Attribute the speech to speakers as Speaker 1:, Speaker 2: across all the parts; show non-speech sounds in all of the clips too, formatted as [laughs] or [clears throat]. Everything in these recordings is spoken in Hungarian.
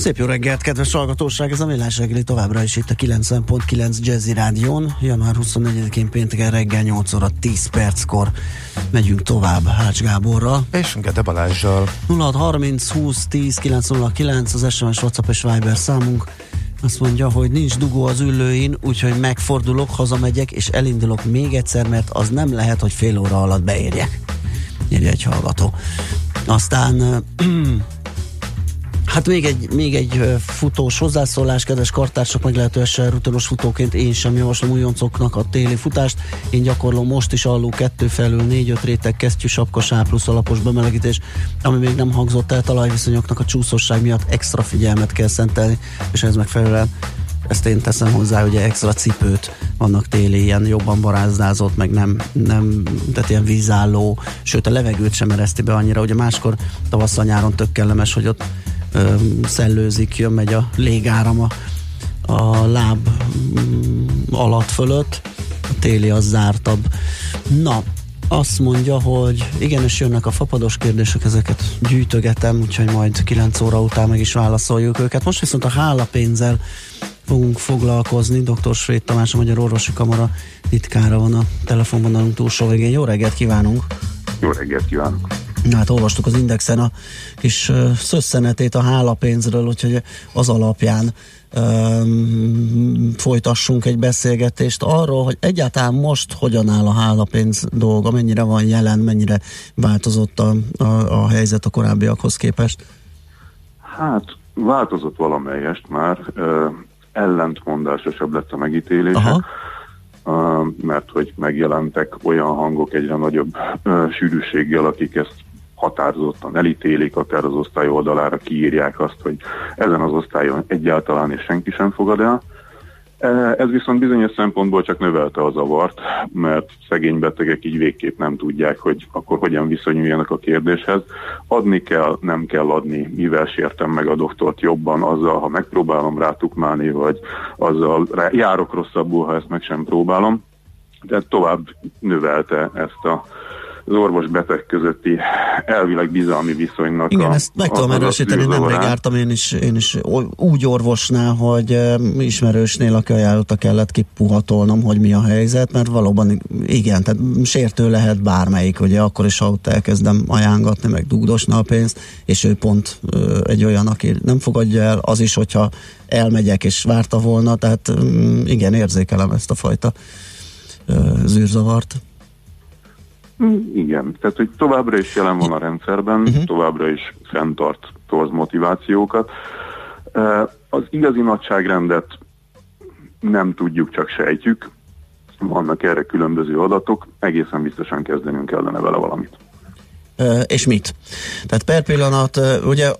Speaker 1: Szép jó reggelt, kedves hallgatóság! Ez a Millás reggeli továbbra is itt a 90.9 Jazzy Rádión. Január 24-én pénteken reggel 8 óra 10 perckor megyünk tovább Hács Gáborral.
Speaker 2: És Gede Balázsjal.
Speaker 1: 0630 20 10 909 az SMS, WhatsApp és Viber számunk. Azt mondja, hogy nincs dugó az ülőin, úgyhogy megfordulok, hazamegyek, és elindulok még egyszer, mert az nem lehet, hogy fél óra alatt beérjek. Írja egy hallgató. Aztán Hát még egy, még egy futós hozzászólás, kedves kartársak, meglehetősen rutinos futóként én sem javaslom újoncoknak a téli futást. Én gyakorlom most is alul kettő felül négy-öt réteg kesztyű, sapkos A plusz alapos bemelegítés, ami még nem hangzott el talajviszonyoknak a csúszosság miatt extra figyelmet kell szentelni, és ez megfelelően ezt én teszem hozzá, hogy extra cipőt vannak téli, ilyen jobban barázdázott, meg nem, nem tehát ilyen vízálló, sőt a levegőt sem ereszti be annyira, ugye máskor tavasszal nyáron tök kellemes, hogy ott szellőzik, jön, megy a légáram a, a láb mm, alatt fölött, a téli az zártabb. Na, azt mondja, hogy igen, és jönnek a fapados kérdések, ezeket gyűjtögetem, úgyhogy majd 9 óra után meg is válaszoljuk őket. Most viszont a hálapénzzel fogunk foglalkozni. Dr. Svéd Tamás, a Magyar Orvosi Kamara titkára van a telefonvonalunk túlsó végén. Jó reggelt kívánunk!
Speaker 3: Jó reggelt kívánok!
Speaker 1: Hát olvastuk az Indexen a kis szösszenetét a hálapénzről, úgyhogy az alapján um, folytassunk egy beszélgetést arról, hogy egyáltalán most hogyan áll a hálapénz dolga, mennyire van jelen, mennyire változott a, a, a helyzet a korábbiakhoz képest?
Speaker 3: Hát változott valamelyest már, uh, ellentmondásosabb lett a megítélése. Aha. Uh, mert hogy megjelentek olyan hangok egyre nagyobb uh, sűrűséggel, akik ezt határozottan elítélik, akár az osztály oldalára kiírják azt, hogy ezen az osztályon egyáltalán és senki sem fogad el. E, ez viszont bizonyos szempontból csak növelte a zavart, mert szegény betegek így végképp nem tudják, hogy akkor hogyan viszonyuljanak a kérdéshez. Adni kell, nem kell adni, mivel sértem meg a doktort jobban, azzal, ha megpróbálom rátukmálni, vagy azzal járok rosszabbul, ha ezt meg sem próbálom. Tehát tovább növelte ezt a az orvos-beteg közötti elvileg bizalmi viszonynak.
Speaker 1: Igen, a, ezt meg tudom erősíteni, nemrég jártam én is, én is úgy orvosnál, hogy ismerősnél, aki ajánlotta kellett kipuhatolnom, hogy mi a helyzet, mert valóban igen, tehát sértő lehet bármelyik, ugye akkor is, ha ott elkezdem ajánlatni, meg dugdosna a pénzt, és ő pont egy olyan, aki nem fogadja el, az is, hogyha elmegyek és várta volna, tehát igen, érzékelem ezt a fajta zűrzavart.
Speaker 3: Igen, tehát hogy továbbra is jelen van a rendszerben, uh-huh. továbbra is fenntart torz motivációkat. Az igazi nagyságrendet nem tudjuk, csak sejtjük. Vannak erre különböző adatok, egészen biztosan kezdenünk kellene vele valamit.
Speaker 1: És mit? Tehát per pillanat, ugye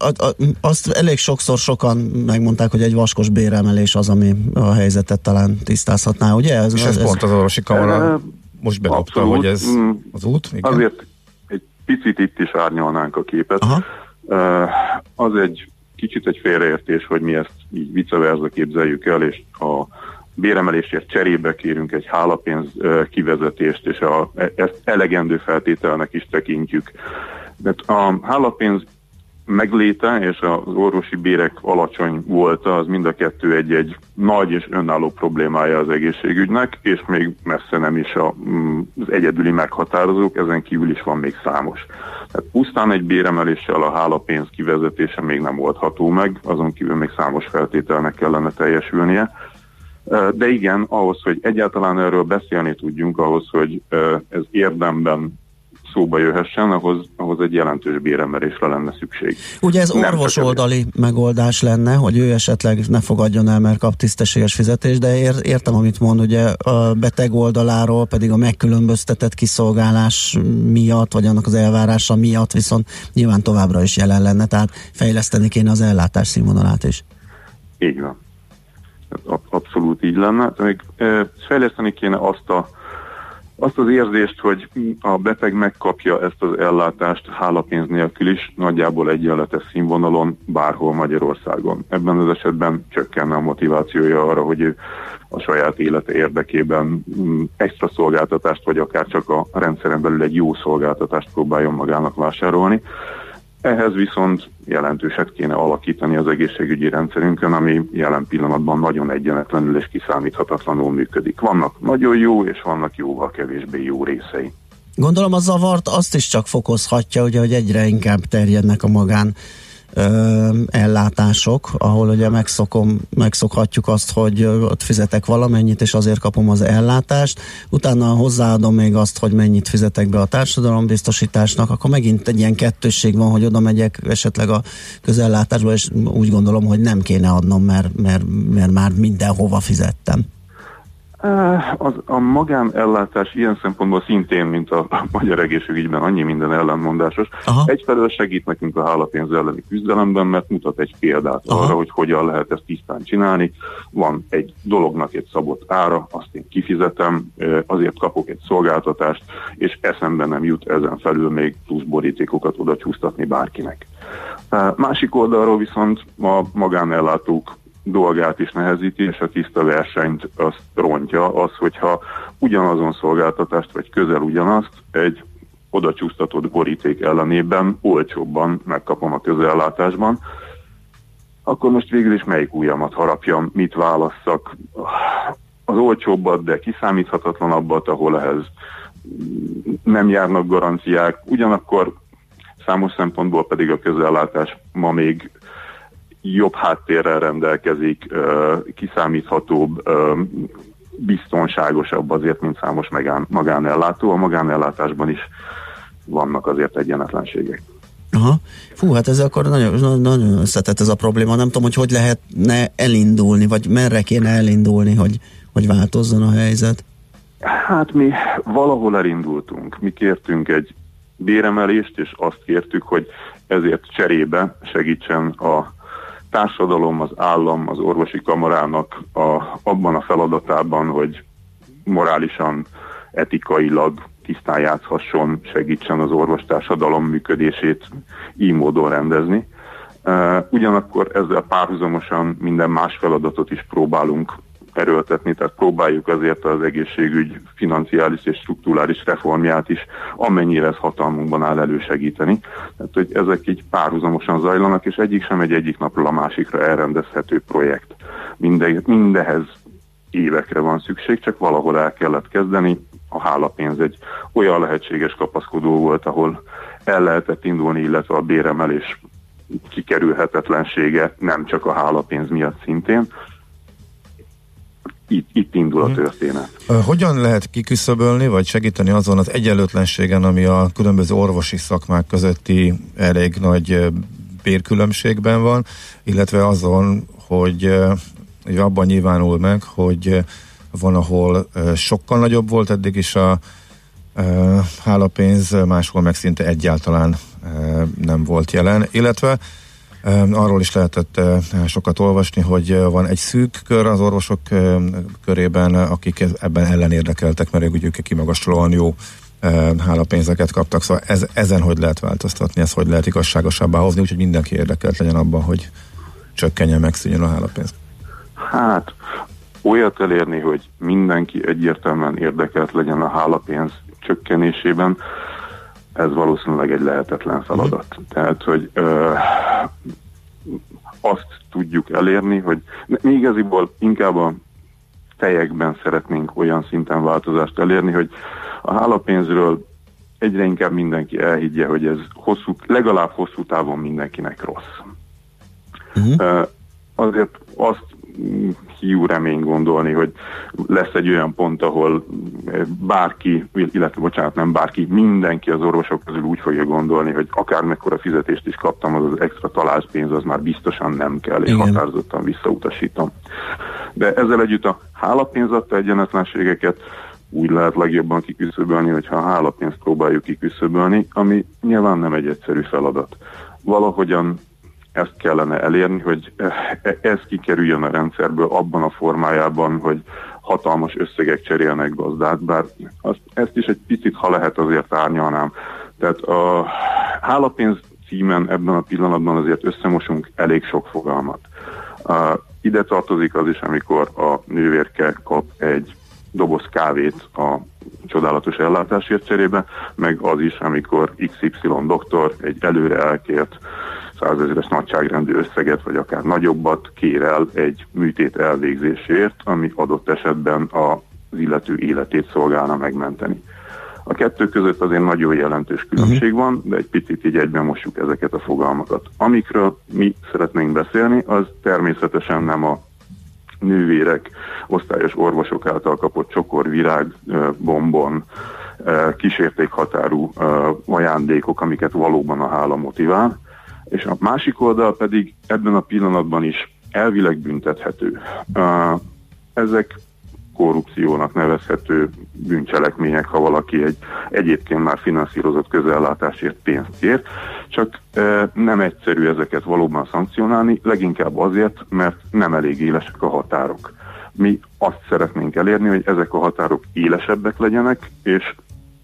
Speaker 1: azt elég sokszor sokan megmondták, hogy egy vaskos béremelés az, ami a helyzetet talán tisztázhatná, ugye?
Speaker 2: Ez, és ez, ez pont az orvosi kamara most bedobta, hogy ez mm. az út?
Speaker 3: Igen? Azért egy picit itt is árnyalnánk a képet. Aha. Az egy kicsit egy félreértés, hogy mi ezt így vice versa képzeljük el, és a béremelésért cserébe kérünk egy hálapénz kivezetést, és a, e, ezt elegendő feltételnek is tekintjük. De a hálapénz megléte és az orvosi bérek alacsony volt, az mind a kettő egy-egy nagy és önálló problémája az egészségügynek, és még messze nem is a, mm, az egyedüli meghatározók, ezen kívül is van még számos. Tehát pusztán egy béremeléssel a hálapénz kivezetése még nem oldható meg, azon kívül még számos feltételnek kellene teljesülnie. De igen, ahhoz, hogy egyáltalán erről beszélni tudjunk, ahhoz, hogy ez érdemben szóba jöhessen, ahhoz, ahhoz egy jelentős béremelésre lenne szükség.
Speaker 1: Ugye ez orvos oldali megoldás lenne, hogy ő esetleg ne fogadjon el, mert kap tisztességes fizetést, de ér, értem, amit mond, ugye a beteg oldaláról pedig a megkülönböztetett kiszolgálás miatt, vagy annak az elvárása miatt viszont nyilván továbbra is jelen lenne, tehát fejleszteni kéne az ellátás színvonalát is.
Speaker 3: Így van. abszolút így lenne. Még fejleszteni kéne azt a azt az érzést, hogy a beteg megkapja ezt az ellátást hálapénz nélkül is, nagyjából egyenletes színvonalon bárhol Magyarországon. Ebben az esetben csökkenne a motivációja arra, hogy ő a saját élete érdekében mm, extra szolgáltatást, vagy akár csak a rendszeren belül egy jó szolgáltatást próbáljon magának vásárolni. Ehhez viszont jelentőset kéne alakítani az egészségügyi rendszerünkön, ami jelen pillanatban nagyon egyenetlenül és kiszámíthatatlanul működik. Vannak nagyon jó, és vannak jóval kevésbé jó részei.
Speaker 1: Gondolom a zavart azt is csak fokozhatja, ugye, hogy egyre inkább terjednek a magán ö, ellátások, ahol ugye megszokom, megszokhatjuk azt, hogy ott fizetek valamennyit, és azért kapom az ellátást, utána hozzáadom még azt, hogy mennyit fizetek be a társadalombiztosításnak, akkor megint egy ilyen kettősség van, hogy oda megyek esetleg a közellátásba, és úgy gondolom, hogy nem kéne adnom, mert, mert, mert már mindenhova fizettem.
Speaker 3: Az, a magánellátás ilyen szempontból szintén, mint a, a [laughs] magyar egészségügyben, annyi minden ellenmondásos. Aha. Egyfelől segít nekünk a hálapénz elleni küzdelemben, mert mutat egy példát Aha. arra, hogy hogyan lehet ezt tisztán csinálni. Van egy dolognak egy szabott ára, azt én kifizetem, azért kapok egy szolgáltatást, és eszembe nem jut ezen felül még plusz borítékokat oda csúsztatni bárkinek. Másik oldalról viszont a magánellátók dolgát is nehezíti, és a tiszta versenyt azt rontja. Az, hogyha ugyanazon szolgáltatást, vagy közel ugyanazt egy oda csúsztatott boríték ellenében olcsóbban megkapom a közellátásban, akkor most végül is melyik ujjamat harapjam, mit válasszak, az olcsóbbat, de kiszámíthatatlanabbat, ahol ehhez nem járnak garanciák, ugyanakkor számos szempontból pedig a közellátás ma még jobb háttérrel rendelkezik, kiszámíthatóbb, biztonságosabb azért, mint számos magán, magánellátó. A magánellátásban is vannak azért egyenetlenségek.
Speaker 1: Aha. Fú, hát ez akkor nagyon, nagyon összetett ez a probléma. Nem tudom, hogy hogy lehetne elindulni, vagy merre kéne elindulni, hogy, hogy változzon a helyzet.
Speaker 3: Hát mi valahol elindultunk. Mi kértünk egy béremelést, és azt kértük, hogy ezért cserébe segítsen a társadalom, az állam, az orvosi kamarának a, abban a feladatában, hogy morálisan, etikailag tisztán játszhasson, segítsen az orvostársadalom működését így módon rendezni. Ugyanakkor ezzel párhuzamosan minden más feladatot is próbálunk erőltetni, tehát próbáljuk azért az egészségügy financiális és strukturális reformját is, amennyire ez hatalmunkban áll elősegíteni. Tehát, hogy ezek így párhuzamosan zajlanak, és egyik sem egy egyik napról a másikra elrendezhető projekt. Minde, mindehez évekre van szükség, csak valahol el kellett kezdeni. A hálapénz egy olyan lehetséges kapaszkodó volt, ahol el lehetett indulni, illetve a béremelés kikerülhetetlensége nem csak a hálapénz miatt szintén, itt, itt indul a mhm. történet.
Speaker 2: Hogyan lehet kiküszöbölni, vagy segíteni azon az egyenlőtlenségen, ami a különböző orvosi szakmák közötti elég nagy bérkülönbségben van, illetve azon, hogy, hogy abban nyilvánul meg, hogy van, ahol sokkal nagyobb volt eddig is a hálapénz, máshol meg szinte egyáltalán nem volt jelen, illetve Arról is lehetett sokat olvasni, hogy van egy szűk kör az orvosok körében, akik ebben ellenérdekeltek, mert ők kimagaslóan jó hálapénzeket kaptak, szóval ez, ezen hogy lehet változtatni, ez hogy lehet igazságosabbá hozni, úgyhogy mindenki érdekelt legyen abban, hogy csökkenjen, megszűnjön a hálapénz.
Speaker 3: Hát, olyat elérni, hogy mindenki egyértelműen érdekelt legyen a hálapénz csökkenésében, ez valószínűleg egy lehetetlen feladat. Uh-huh. Tehát, hogy ö, azt tudjuk elérni, hogy mi igaziból inkább a fejekben szeretnénk olyan szinten változást elérni, hogy a hálapénzről egyre inkább mindenki elhiggye, hogy ez hosszú, legalább hosszú távon mindenkinek rossz. Uh-huh. Azért azt hiú remény gondolni, hogy lesz egy olyan pont, ahol bárki, illetve bocsánat, nem bárki, mindenki az orvosok közül úgy fogja gondolni, hogy akármekkora fizetést is kaptam, az az extra taláspénz, az már biztosan nem kell, és határozottan visszautasítom. De ezzel együtt a hálapénz adta egyenetlenségeket úgy lehet legjobban kiküszöbölni, hogyha a hálapénzt próbáljuk kiküszöbölni, ami nyilván nem egy egyszerű feladat. Valahogyan ezt kellene elérni, hogy ez kikerüljön a rendszerből abban a formájában, hogy hatalmas összegek cserélnek gazdát, bár azt, ezt is egy picit, ha lehet, azért árnyalnám. Tehát a hálapénz címen ebben a pillanatban azért összemosunk elég sok fogalmat. Uh, ide tartozik az is, amikor a nővérke kap egy doboz kávét a csodálatos ellátásért cserébe, meg az is, amikor XY doktor egy előre elkért százezeres nagyságrendű összeget, vagy akár nagyobbat kér el egy műtét elvégzésért, ami adott esetben az illető életét szolgálna megmenteni. A kettő között azért nagyon jelentős különbség van, de egy picit így egyben mossuk ezeket a fogalmakat. Amikről mi szeretnénk beszélni, az természetesen nem a nővérek, osztályos orvosok által kapott csokor, virág, bombon, kísértékhatárú ajándékok, amiket valóban a hála motivál, és a másik oldal pedig ebben a pillanatban is elvileg büntethető. Ezek korrupciónak nevezhető bűncselekmények, ha valaki egy egyébként már finanszírozott közellátásért pénzt kér, csak e, nem egyszerű ezeket valóban szankcionálni, leginkább azért, mert nem elég élesek a határok. Mi azt szeretnénk elérni, hogy ezek a határok élesebbek legyenek, és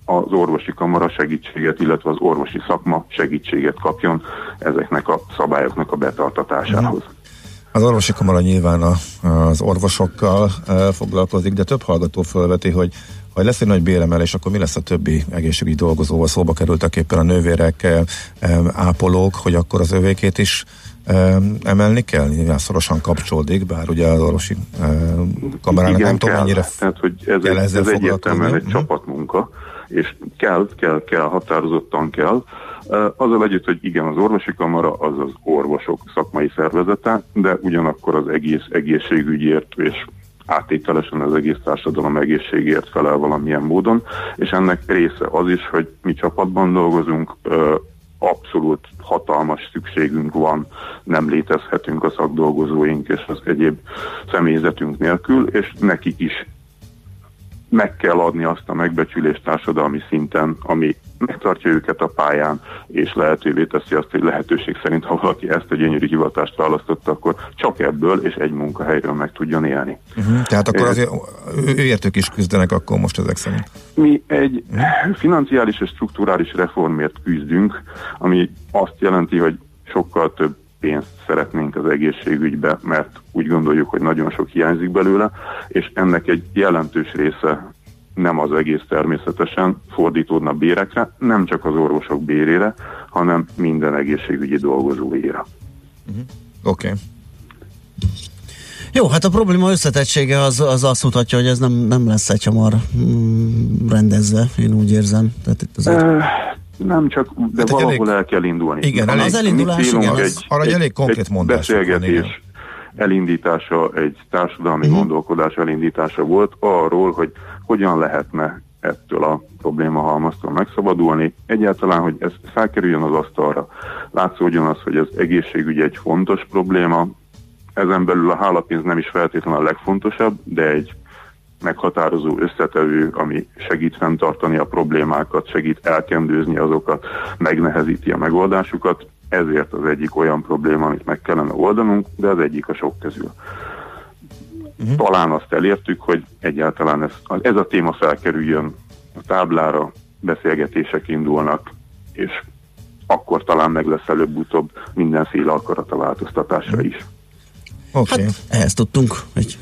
Speaker 3: az orvosi kamara segítséget, illetve az orvosi szakma segítséget kapjon ezeknek a szabályoknak a betartatásához.
Speaker 2: Az orvosi kamara nyilván a, az orvosokkal e, foglalkozik, de több hallgató felveti, hogy ha lesz egy nagy béremelés, akkor mi lesz a többi egészségügyi dolgozóval? Szóba kerültek éppen a nővérek, e, e, ápolók, hogy akkor az övékét is emelni kell? Nyilván szorosan kapcsolódik, bár ugye az orvosi kamarának
Speaker 3: Igen,
Speaker 2: nem tudom, mennyire
Speaker 3: Tehát, hogy ez, egy, ez egyértelműen egy hm? csapatmunka, és kell, kell, kell, határozottan kell. Azzal együtt, hogy igen, az orvosi kamara az az orvosok szakmai szervezete, de ugyanakkor az egész egészségügyért és áttételesen az egész társadalom egészségért felel valamilyen módon, és ennek része az is, hogy mi csapatban dolgozunk, abszolút hatalmas szükségünk van, nem létezhetünk a szakdolgozóink és az egyéb személyzetünk nélkül, és nekik is meg kell adni azt a megbecsülést társadalmi szinten, ami megtartja őket a pályán, és lehetővé teszi azt, hogy lehetőség szerint, ha valaki ezt a gyönyörű hivatást választotta, akkor csak ebből és egy munkahelyről meg tudjon élni.
Speaker 2: Uh-huh. Tehát akkor azért ő értők is küzdenek akkor most ezek szerint.
Speaker 3: Mi egy financiális és strukturális reformért küzdünk, ami azt jelenti, hogy sokkal több pénzt szeretnénk az egészségügybe, mert úgy gondoljuk, hogy nagyon sok hiányzik belőle, és ennek egy jelentős része nem az egész természetesen fordítódna bérekre, nem csak az orvosok bérére, hanem minden egészségügyi dolgozóére.
Speaker 2: Uh-huh. Oké. Okay.
Speaker 1: Jó, hát a probléma összetettsége az, az azt mutatja, hogy ez nem, nem lesz egy hamar mm, rendezve, én úgy érzem. Tehát itt azért...
Speaker 3: nem csak, de hát valahol elég... el kell indulni.
Speaker 1: Igen, elég, az elindulás, igen,
Speaker 2: az, egy, arra egy, egy elég konkrét mondás.
Speaker 3: Beszélgetés elindítása, egy társadalmi uh-huh. gondolkodás elindítása volt arról, hogy hogyan lehetne ettől a probléma halmaztól megszabadulni. Egyáltalán, hogy ez felkerüljön az asztalra. Látszódjon az, hogy az egészségügy egy fontos probléma, ezen belül a hálapénz nem is feltétlenül a legfontosabb, de egy meghatározó összetevő, ami segít fenntartani a problémákat, segít elkendőzni azokat, megnehezíti a megoldásukat. Ezért az egyik olyan probléma, amit meg kellene oldanunk, de az egyik a sok közül. Uh-huh. Talán azt elértük, hogy egyáltalán ez, ez a téma felkerüljön a táblára, beszélgetések indulnak, és akkor talán meg lesz előbb-utóbb mindenféle akarata változtatásra uh-huh. is.
Speaker 1: Okay. Hát ehhez tudtunk egy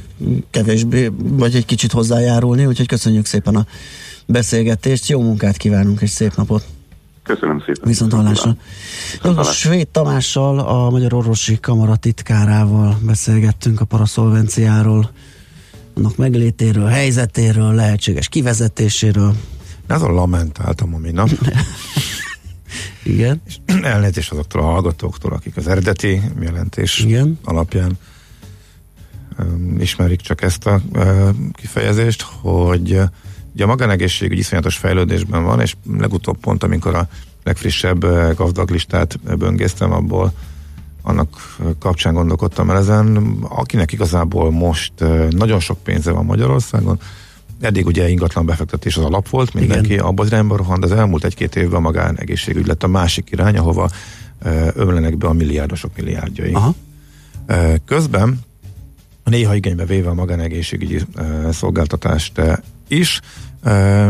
Speaker 1: kevésbé, vagy egy kicsit hozzájárulni, úgyhogy köszönjük szépen a beszélgetést, jó munkát kívánunk, és szép napot!
Speaker 3: Köszönöm szépen.
Speaker 1: Viszont hallásra. Svéd Tamással, a Magyar Orvosi Kamara titkárával beszélgettünk a paraszolvenciáról, annak meglétéről, helyzetéről, lehetséges kivezetéséről.
Speaker 2: Azon lamentáltam a nap. [laughs]
Speaker 1: Igen.
Speaker 2: És [clears throat] elnézést azoktól a hallgatóktól, akik az eredeti jelentés Igen. alapján ismerik csak ezt a kifejezést, hogy Ugye a magánegészségügy iszonyatos fejlődésben van, és legutóbb pont, amikor a legfrissebb gazdag listát böngésztem, abból annak kapcsán gondolkodtam el ezen, akinek igazából most nagyon sok pénze van Magyarországon, eddig ugye ingatlan befektetés az alap volt, mindenki Igen. abban az irányba rohan, de az elmúlt egy-két évben a magánegészségügy lett a másik irány, ahova ömlenek be a milliárdosok milliárdjai. Aha. Közben néha igénybe véve a magánegészségügyi szolgáltatást is,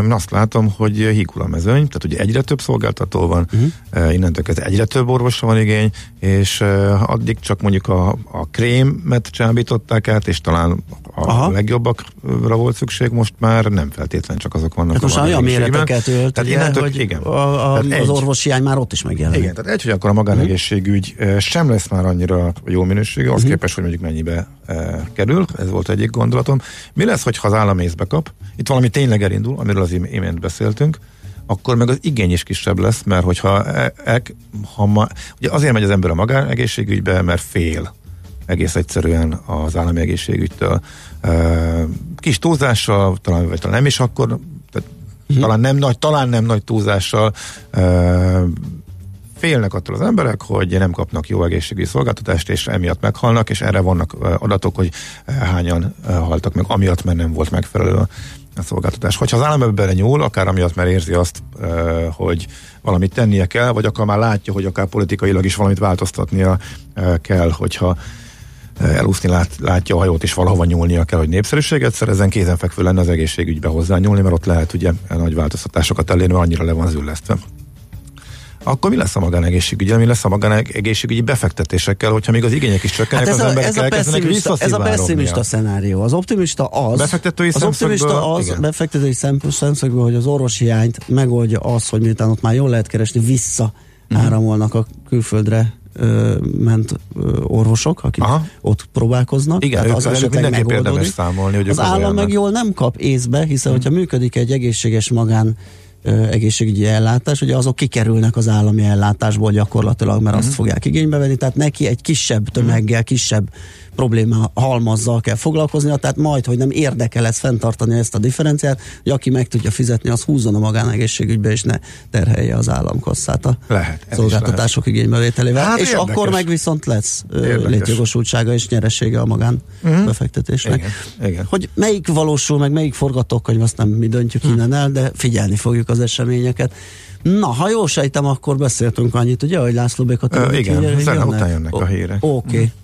Speaker 2: azt látom, hogy hígul a mezőny, tehát ugye egyre több szolgáltató van, uh-huh. innentől kezdve egyre több orvosra van igény, és addig csak mondjuk a, a krémet csábították át, és talán a Aha. legjobbakra volt szükség, most már nem feltétlen csak azok vannak. Hát
Speaker 1: most olyan méreteket ölt, tehát ugye, innentől, hogy igen. A, a, tehát az orvosi hiány már ott is megjelenik.
Speaker 2: Igen, tehát egy, hogy akkor a magánegészségügy uh-huh. sem lesz már annyira jó minőségű, az uh-huh. képest, hogy mondjuk mennyibe e, kerül, ez volt egyik gondolatom. Mi lesz, hogyha az állam észbe kap? Itt valami tényleg elindul, amiről az imént beszéltünk, akkor meg az igény is kisebb lesz, mert hogyha e, e, ha ma, ugye azért megy az ember a magánegészségügybe, mert fél egész egyszerűen az állami egészségügytől. Kis túlzással, talán, vagy talán nem is akkor, tehát uh-huh. talán, nem nagy, talán nem nagy túlzással félnek attól az emberek, hogy nem kapnak jó egészségügyi szolgáltatást, és emiatt meghalnak, és erre vannak adatok, hogy hányan haltak meg, amiatt, mert nem volt megfelelő a szolgáltatás. Hogyha az állam ebben nyúl, akár amiatt, mert érzi azt, hogy valamit tennie kell, vagy akár már látja, hogy akár politikailag is valamit változtatnia kell, hogyha elúszni lát, látja a hajót, és valahova nyúlnia kell, hogy népszerűséget szerezzen, kézenfekvő lenne az egészségügybe hozzányúlni, mert ott lehet ugye nagy változtatásokat elérni, annyira le van züllesztve. Akkor mi lesz a magánegészségügyi? Mi lesz a magánegészségügyi befektetésekkel, hogyha még az igények is csökkennek,
Speaker 1: hát
Speaker 2: az emberek
Speaker 1: ez a pessimista, ez a pessimista szenárió. Az optimista az,
Speaker 2: befektetői
Speaker 1: az optimista az igen. befektetői szemszögből, hogy az orvosi hiányt megoldja az, hogy miután ott már jól lehet keresni, vissza uh-huh. áramolnak a külföldre ö, ment ö, orvosok, akik Aha. ott próbálkoznak.
Speaker 2: Igen, tehát az esetleg megoldódik. Számolni, hogy
Speaker 1: az állam meg jól nem kap észbe, hiszen hmm. hogyha működik egy egészséges magán egészségügyi ellátás, ugye azok kikerülnek az állami ellátásból gyakorlatilag, mert uh-huh. azt mhm. fogják igénybe venni, tehát neki egy kisebb tömeggel, kisebb probléma halmazzal kell foglalkoznia, tehát majd, hogy nem érdekel lesz fenntartani ezt a differenciát, hogy aki meg tudja fizetni, az húzzon a magánegészségügybe, és ne terhelje az államkasszát a
Speaker 2: lehet,
Speaker 1: szolgáltatások igénybevételével. Hát és érdekes. akkor meg viszont lesz érdekes. létjogosultsága és nyeresége a magán uh-huh. befektetésnek. Igen, igen. Hogy melyik valósul, meg melyik forgatókönyv, azt nem mi döntjük uh-huh. innen el, de figyelni fogjuk az eseményeket. Na, ha jól sejtem, akkor beszéltünk annyit, ugye, hogy László Békat.
Speaker 2: Uh, igen, zene után jönnek a hírek.
Speaker 1: Oké. Okay. tree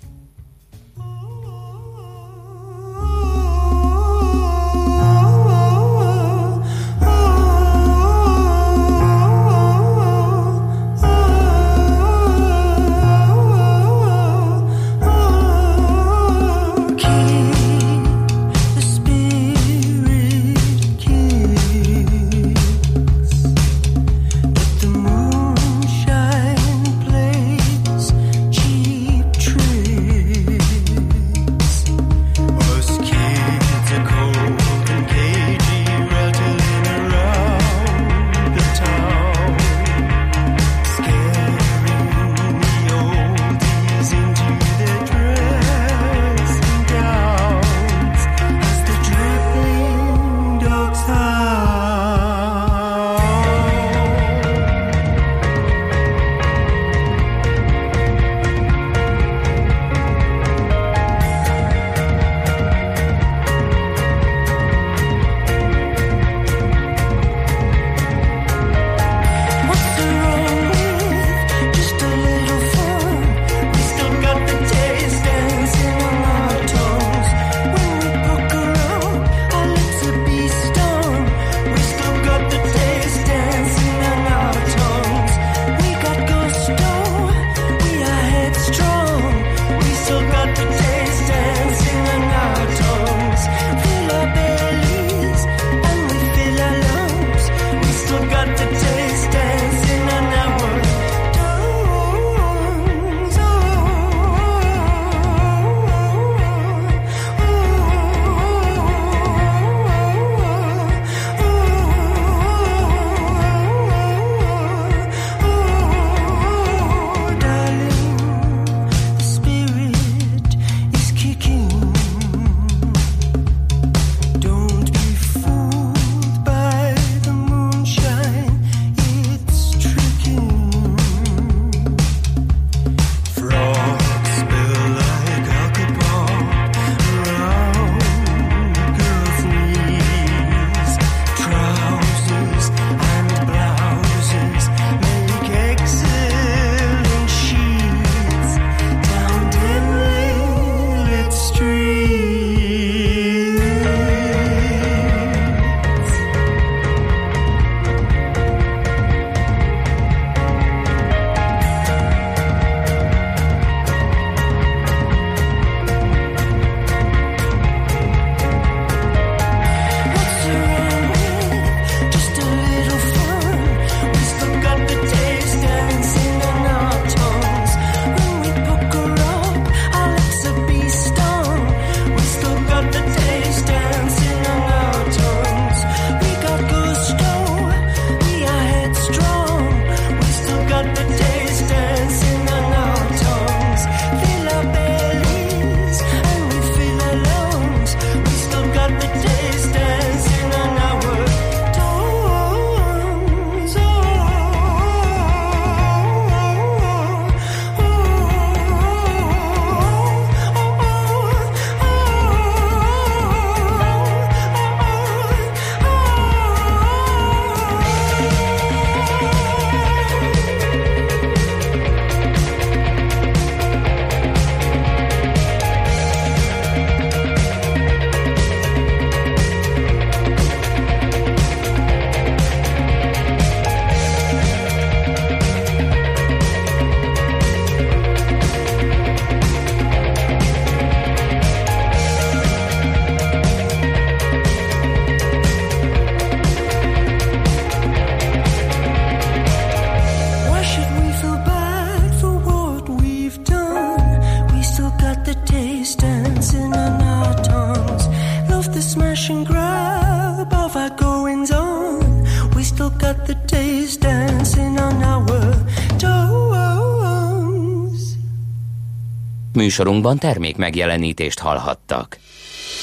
Speaker 4: műsorunkban termék megjelenítést hallhattak.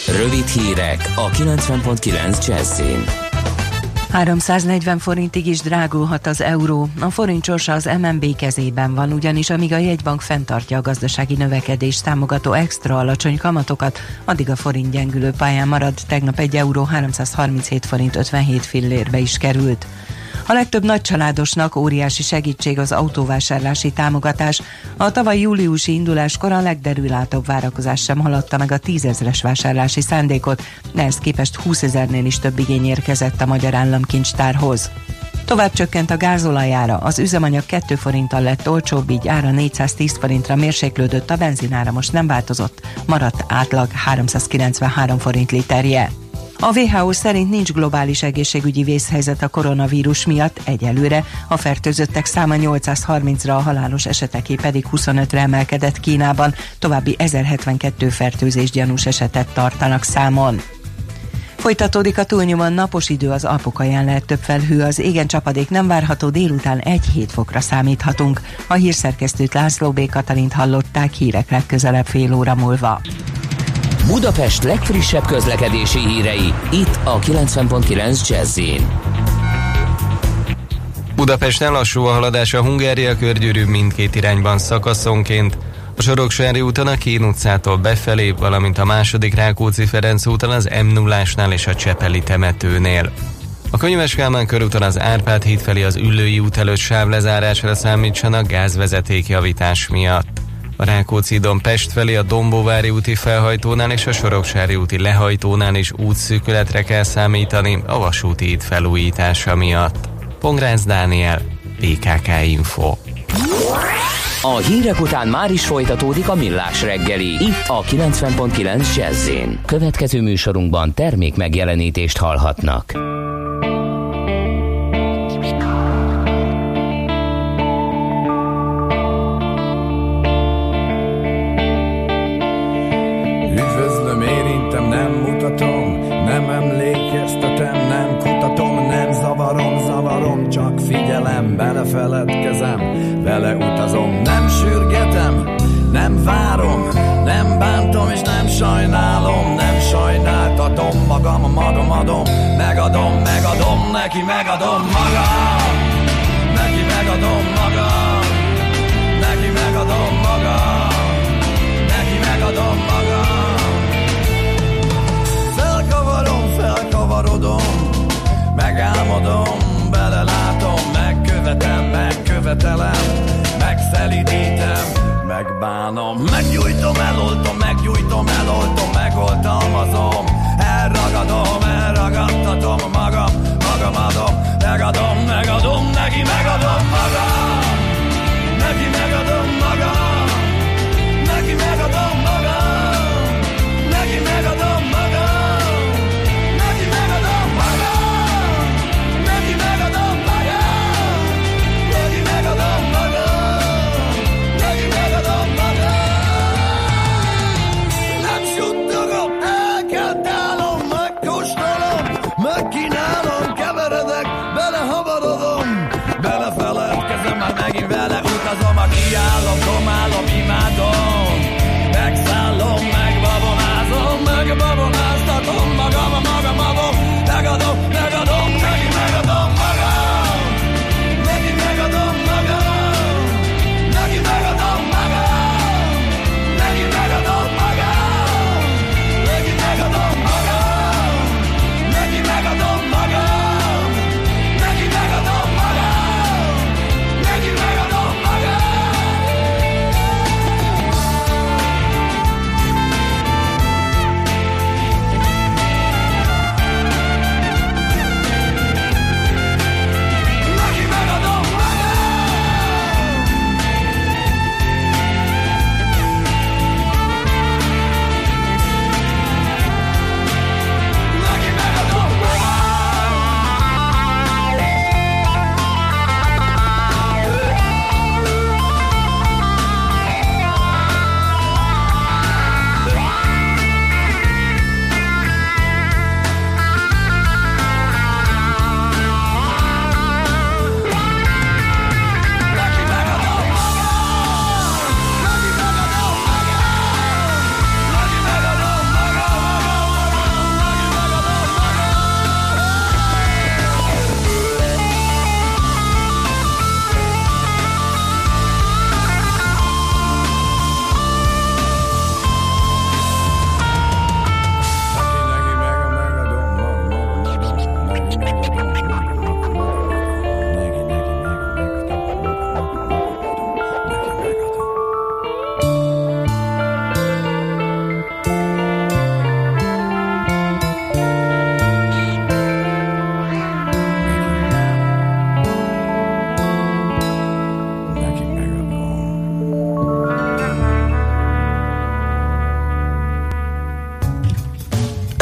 Speaker 4: Rövid hírek a 90.9 Jazzin.
Speaker 5: 340 forintig is drágulhat az euró. A forint sorsa az MNB kezében van, ugyanis amíg a jegybank fenntartja a gazdasági növekedést támogató extra alacsony kamatokat, addig a forint gyengülő pályán marad. Tegnap egy euró 337 forint 57 fillérbe is került. A legtöbb nagycsaládosnak óriási segítség az autóvásárlási támogatás. A tavaly júliusi induláskor a legderülátóbb várakozás sem haladta meg a tízezres vásárlási szándékot, de ezt képest 20 ezernél is több igény érkezett a Magyar Államkincstárhoz. Tovább csökkent a gázolajára, az üzemanyag 2 forinttal lett olcsóbb, így ára 410 forintra mérséklődött, a benzinára most nem változott, maradt átlag 393 forint literje. A WHO szerint nincs globális egészségügyi vészhelyzet a koronavírus miatt egyelőre, a fertőzöttek száma 830-ra, a halálos eseteké pedig 25-re emelkedett Kínában, további 1072 fertőzés gyanús esetet tartanak számon. Folytatódik a túlnyomon napos idő, az Alpokaján lehet több felhő, az égen csapadék nem várható, délután 1-7 fokra számíthatunk. A hírszerkesztőt László B. Katalint hallották hírek legközelebb fél óra múlva.
Speaker 4: Budapest legfrissebb közlekedési hírei, itt a 90.9 jazz
Speaker 6: Budapesten lassú a haladás a Hungária körgyűrű mindkét irányban szakaszonként, a Soroksári úton a Kén utcától befelé, valamint a második Rákóczi Ferenc úton az m 0 és a Csepeli temetőnél. A Könyves Kálmán körúton az Árpád híd felé az Üllői út előtt sávlezárásra számítsanak gázvezeték javítás miatt. A Rákóczi-don Pest felé a Dombóvári úti felhajtónál és a Soroksári úti lehajtónál is útszűkületre kell számítani a vasúti híd felújítása miatt. Pongrász Dániel, PKK Info.
Speaker 4: A hírek után már is folytatódik a millás reggeli, itt a 90.9 jazz Következő műsorunkban termék megjelenítést hallhatnak.
Speaker 7: Belefeledkezem, vele utazom, nem sürgetem, nem várom, nem bántom és nem sajnálom, nem sajnáltatom magam, magam adom, megadom, megadom, neki megadom magam, neki megadom magam, neki megadom magam, neki megadom magam. Felkavarom, felkavarodom, megálmodom, megkövetelem, megszelidítem, megbánom, meggyújtom, eloltom, meggyújtom, eloltom, megoltalmazom, elragadom, elragadtatom magam, magam adom, megadom, megadom, neki megadom magam, neki megadom magam, neki megadom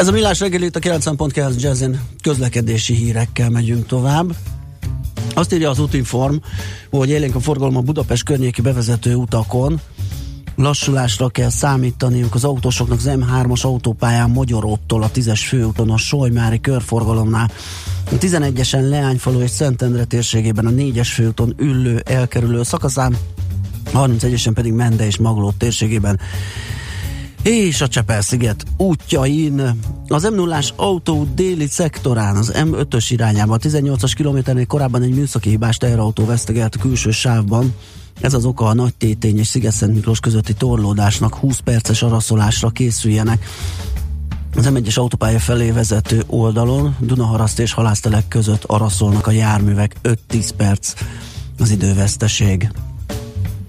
Speaker 1: Ez a Millás reggel itt a 90.9 Jazzin közlekedési hírekkel megyünk tovább. Azt írja az útinform, hogy élénk a forgalom a Budapest környéki bevezető utakon, lassulásra kell számítaniuk az autósoknak az M3-as autópályán Magyaróttól a 10-es főúton a Solymári körforgalomnál. A 11-esen Leányfalu és Szentendre térségében a 4-es főúton üllő elkerülő szakaszán, a 31-esen pedig Mende és Magló térségében és a Csepel-sziget útjain. Az m 0 autó déli szektorán, az M5-ös irányában, a 18-as kilométernél korábban egy műszaki hibás teherautó vesztegelt a külső sávban. Ez az oka a Nagy Tétény és Sziget-Szent Miklós közötti torlódásnak 20 perces araszolásra készüljenek. Az M1-es autópálya felé vezető oldalon Dunaharaszt és Halásztelek között araszolnak a járművek 5-10 perc az időveszteség.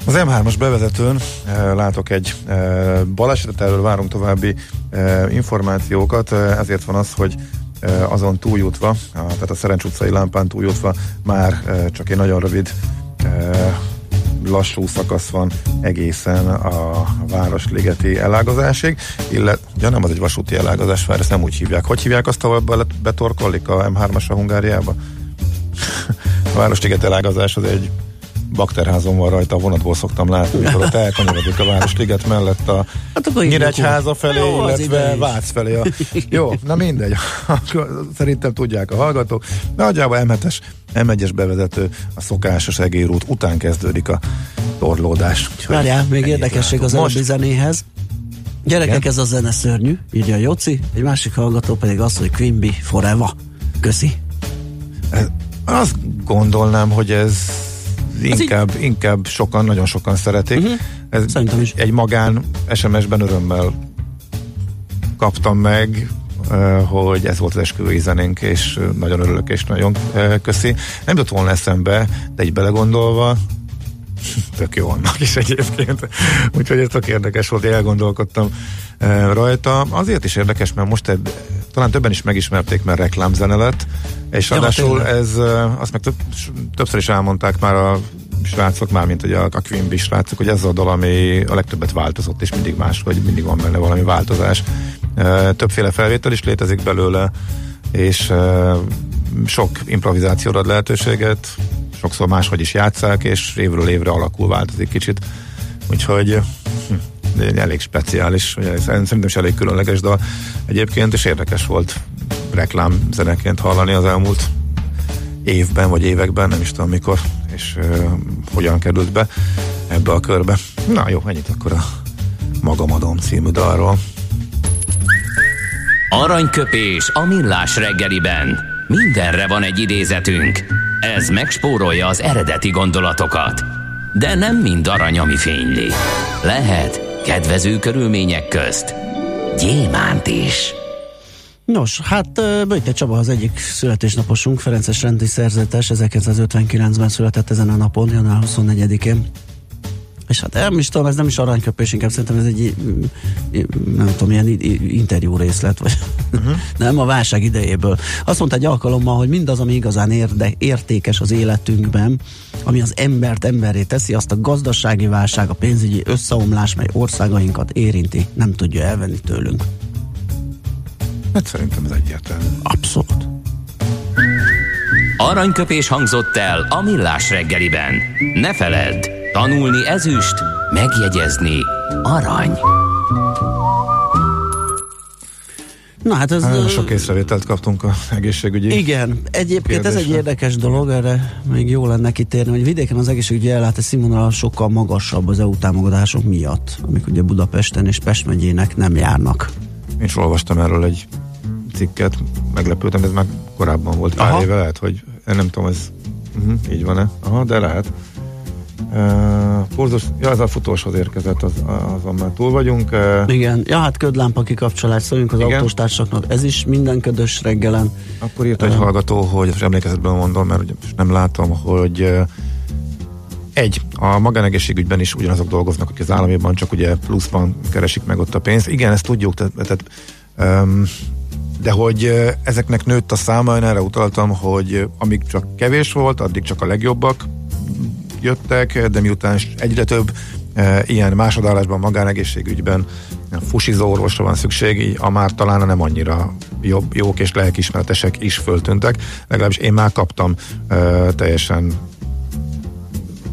Speaker 2: Az M3-as bevezetőn e, látok egy e, balesetet, erről várunk további e, információkat, ezért van az, hogy azon túljutva, tehát a Szerencs utcai lámpán túljutva már csak egy nagyon rövid lassú szakasz van egészen a Városligeti elágazásig, illetve, ja nem, az egy vasúti elágazás, mert ezt nem úgy hívják. Hogy hívják azt, ahol betorkollik a M3-as a Hungáriába? [laughs] a Városliget elágazás az egy bakterházon van rajta, a vonatból szoktam látni, amikor ott elkanyarodik a Városliget mellett a hát Nyíregyháza felé, jó, illetve Vác felé. A... Jó, na mindegy. [laughs] Szerintem tudják a hallgatók. Nagyjából M7-es, M1-es bevezető, a szokásos egérút után kezdődik a torlódás.
Speaker 1: Várjál, még érdekesség az előbbi zenéhez. Gyerekek, Igen? ez a zene szörnyű, írja a Jóci, egy másik hallgató pedig azt, hogy Quimby Forever. Köszi.
Speaker 2: Azt gondolnám, hogy ez inkább, így... inkább sokan, nagyon sokan szeretik. Uh-huh. Ez Szerintem is. Egy magán SMS-ben örömmel kaptam meg, hogy ez volt az esküvői zenénk, és nagyon örülök, és nagyon köszi. Nem jutott volna eszembe, de így belegondolva, tök jó annak is egyébként. Úgyhogy ez tök érdekes volt, elgondolkodtam rajta. Azért is érdekes, mert most egy, talán többen is megismerték, mert reklámzene lett, és ráadásul ez, azt meg több, többször is elmondták már a srácok, már mint ugye a, a Quimby srácok, hogy ez a dal, ami a legtöbbet változott, és mindig más, hogy mindig van benne valami változás. Többféle felvétel is létezik belőle, és sok improvizációra ad lehetőséget, sokszor máshogy is játszák, és évről évre alakul, változik kicsit. Úgyhogy hm, elég speciális, szerintem is elég különleges de egyébként, és érdekes volt reklám zeneként hallani az elmúlt évben, vagy években, nem is tudom mikor, és uh, hogyan került be ebbe a körbe. Na jó, ennyit akkor a Magamadom című dalról.
Speaker 4: Aranyköpés a millás reggeliben. Mindenre van egy idézetünk. Ez megspórolja az eredeti gondolatokat. De nem mind arany, ami fényli. Lehet kedvező körülmények közt gyémánt is.
Speaker 1: Nos, hát Böjte Csaba az egyik születésnaposunk, Ferences rendi szerzetes, 1959-ben született ezen a napon, január 24-én. És hát nem is tudom, ez nem is aranyköpés, inkább szerintem ez egy, nem tudom, ilyen interjú részlet, vagy uh-huh. [laughs] nem a válság idejéből. Azt mondta egy alkalommal, hogy mindaz, ami igazán érde, értékes az életünkben, ami az embert emberré teszi, azt a gazdasági válság, a pénzügyi összeomlás, mely országainkat érinti, nem tudja elvenni tőlünk.
Speaker 2: Hát szerintem ez egyértelmű.
Speaker 1: Abszolút.
Speaker 4: Aranyköpés hangzott el a millás reggeliben. Ne feledd, tanulni ezüst, megjegyezni arany.
Speaker 1: Na hát ez... Hát,
Speaker 2: sok észrevételt kaptunk a egészségügyi
Speaker 1: Igen, egyébként kérdésre. ez egy érdekes dolog, erre még jó lenne kitérni, hogy vidéken az egészségügyi ellátás színvonal sokkal magasabb az EU támogatások miatt, amik ugye Budapesten és Pest megyének nem járnak.
Speaker 2: Én is olvastam erről egy cikket, meglepődtem, ez már korábban volt pár Aha. éve, lehet, hogy nem tudom, ez uh-huh, így van-e? Aha, de lehet. Pulzus, ja, ez a futóshoz érkezett, az, azon már túl vagyunk.
Speaker 1: Igen, ja, hát ködlámpa kikapcsolás, szóljunk az autóstársaknak, ez is minden ködös reggelen.
Speaker 2: Akkor írt egy hallgató, hogy emlékezetben mondom, mert nem látom, hogy egy, a magánegészségügyben is ugyanazok dolgoznak, akik az államiban csak ugye pluszban keresik meg ott a pénzt. Igen, ezt tudjuk, tehát, tehát um, de hogy ezeknek nőtt a száma, én erre utaltam, hogy amíg csak kevés volt, addig csak a legjobbak jöttek, de miután egyre több ilyen másodállásban, magánegészségügyben fusizó orvosra van szükség, így a már talán nem annyira jobb, jók és lelkismeretesek is föltűntek. Legalábbis én már kaptam uh, teljesen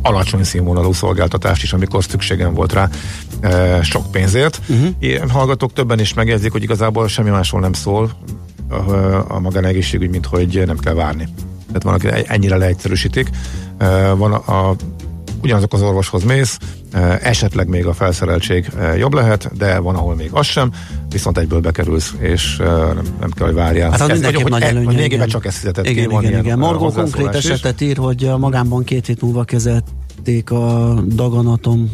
Speaker 2: alacsony színvonalú szolgáltatást is, amikor szükségem volt rá e, sok pénzért. Uh-huh. Ilyen hallgatók többen is megjegyzik, hogy igazából semmi másról nem szól a, a magánegészségügy, mint hogy nem kell várni. Tehát van, aki ennyire leegyszerűsítik. E, van a, a ugyanazok az orvoshoz mész, esetleg még a felszereltség jobb lehet, de van, ahol még az sem, viszont egyből bekerülsz, és nem, nem kell, hogy várjál.
Speaker 1: Hát az mindenképp nagy előny.
Speaker 2: Végében csak ezt fizetett
Speaker 1: igen, ki. Igen, igen. Margó konkrét esetet ír, hogy magánban két hét múlva kezelték a daganatom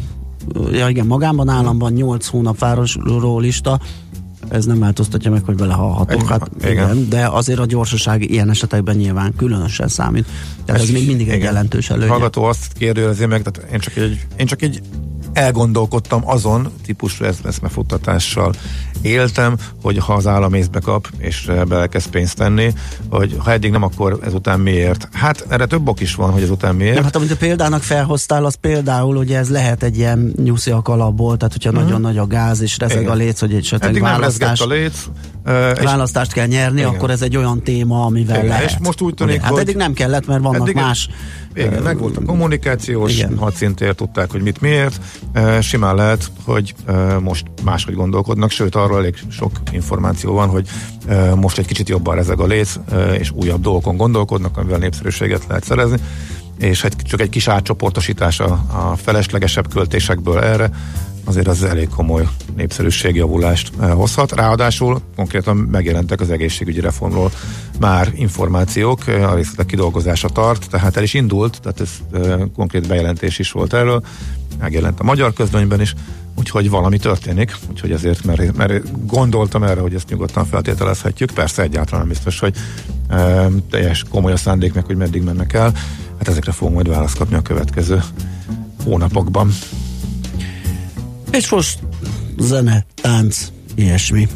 Speaker 1: ja igen, magánban államban 8 hónap városról lista, ez nem változtatja meg, hogy belehallhatok. Hát, igen. igen. De azért a gyorsaság ilyen esetekben nyilván különösen számít. Tehát ez, ez még mindig igen. egy jelentős előny.
Speaker 2: Hallgató azt kérdőjelezi meg, tehát én csak egy, én csak egy elgondolkodtam azon típusú eszmefuttatással éltem, hogy ha az állam észbe kap, és belekezd pénzt tenni, hogy ha eddig nem, akkor ezután miért? Hát erre több ok is van, hogy ezután miért. Nem,
Speaker 1: hát amit a példának felhoztál, az például, hogy ez lehet egy ilyen nyuszi a kalapból, tehát hogyha uh-huh. nagyon nagy a gáz, és rezeg Igen. a léc, hogy egy esetleg választás, a léc, választást kell nyerni, Igen. akkor ez egy olyan téma, amivel Igen. lehet. És
Speaker 2: most úgy tűnik,
Speaker 1: hát hogy... eddig nem kellett, mert vannak eddig más
Speaker 2: igen, meg volt a kommunikációs igen. hadszintért, tudták, hogy mit miért. Simán lehet, hogy most máshogy gondolkodnak, sőt arról elég sok információ van, hogy most egy kicsit jobban rezeg a léc, és újabb dolgokon gondolkodnak, amivel népszerűséget lehet szerezni és egy, csak egy kis átcsoportosítás a, a feleslegesebb költésekből erre, azért az elég komoly népszerűségjavulást hozhat. Ráadásul konkrétan megjelentek az egészségügyi reformról már információk, a részletek kidolgozása tart, tehát el is indult, tehát ez konkrét bejelentés is volt erről, megjelent a magyar közlönyben is, úgyhogy valami történik, úgyhogy ezért, mert, mert gondoltam erre, hogy ezt nyugodtan feltételezhetjük, persze egyáltalán nem biztos, hogy e, teljes komoly a szándék meg, hogy meddig mennek el, hát ezekre fogunk majd választ kapni a következő hónapokban.
Speaker 1: És most zene, tánc, ilyesmi.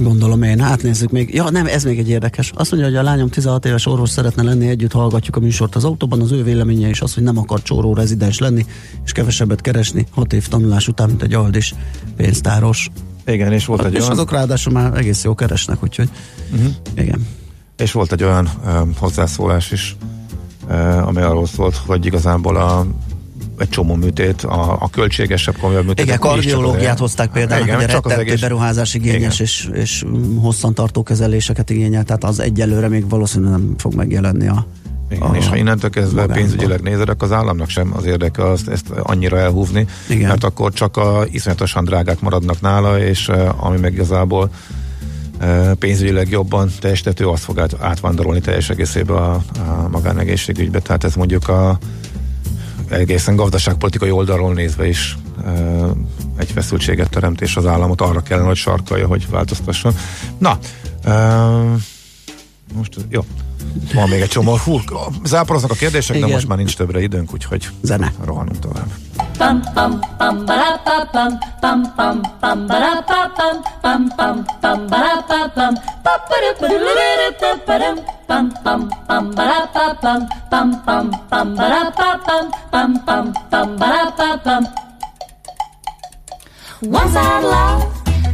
Speaker 1: Gondolom én, átnézzük még. Ja, nem, ez még egy érdekes. Azt mondja, hogy a lányom 16 éves orvos szeretne lenni, együtt hallgatjuk a műsort az autóban. Az ő véleménye is az, hogy nem akar csóró rezidens lenni, és kevesebbet keresni hat év tanulás után, mint egy aldis pénztáros.
Speaker 2: Igen, és volt hát, egy
Speaker 1: és
Speaker 2: olyan...
Speaker 1: azok ráadásul már egész jó keresnek, úgyhogy uh-huh. igen.
Speaker 2: És volt egy olyan um, hozzászólás is, uh, ami arról szólt, hogy igazából a egy csomó műtét, a, a költségesebb, komolyabb műtét.
Speaker 1: Igen, kardiológiát hozták például, hogy a rettentő egész... beruházás igényes és, és hosszantartó kezeléseket igényel, tehát az egyelőre még valószínűleg nem fog megjelenni a
Speaker 2: igen, a, és ha innentől kezdve magánban. pénzügyileg nézed, az államnak sem az érdeke azt, ezt annyira elhúzni, Igen. mert akkor csak a iszonyatosan drágák maradnak nála, és ami meg igazából pénzügyileg jobban teljesítető, azt fog át, átvándorolni teljes egészébe a, a magánegészségügybe. Tehát ez mondjuk a egészen gazdaságpolitikai oldalról nézve is egy feszültséget teremt, és az államot arra kellene, hogy sarkalja, hogy változtasson. Na, most jó, van még egy csomó. Hú, záporoznak a kérdések, Igen. de most már nincs többre időnk, úgyhogy
Speaker 1: Zene.
Speaker 2: rohanunk tovább.
Speaker 8: pam pam pam ba pa pam. Pam pam pam ba pa pam. Pam pam pam ba pa pam. Pa pa da pa da da pa pa dum pam pam pam ba pa pam. Pam pam pam ba pa pam. Pam pam pam ba pa pam.
Speaker 2: Once I had love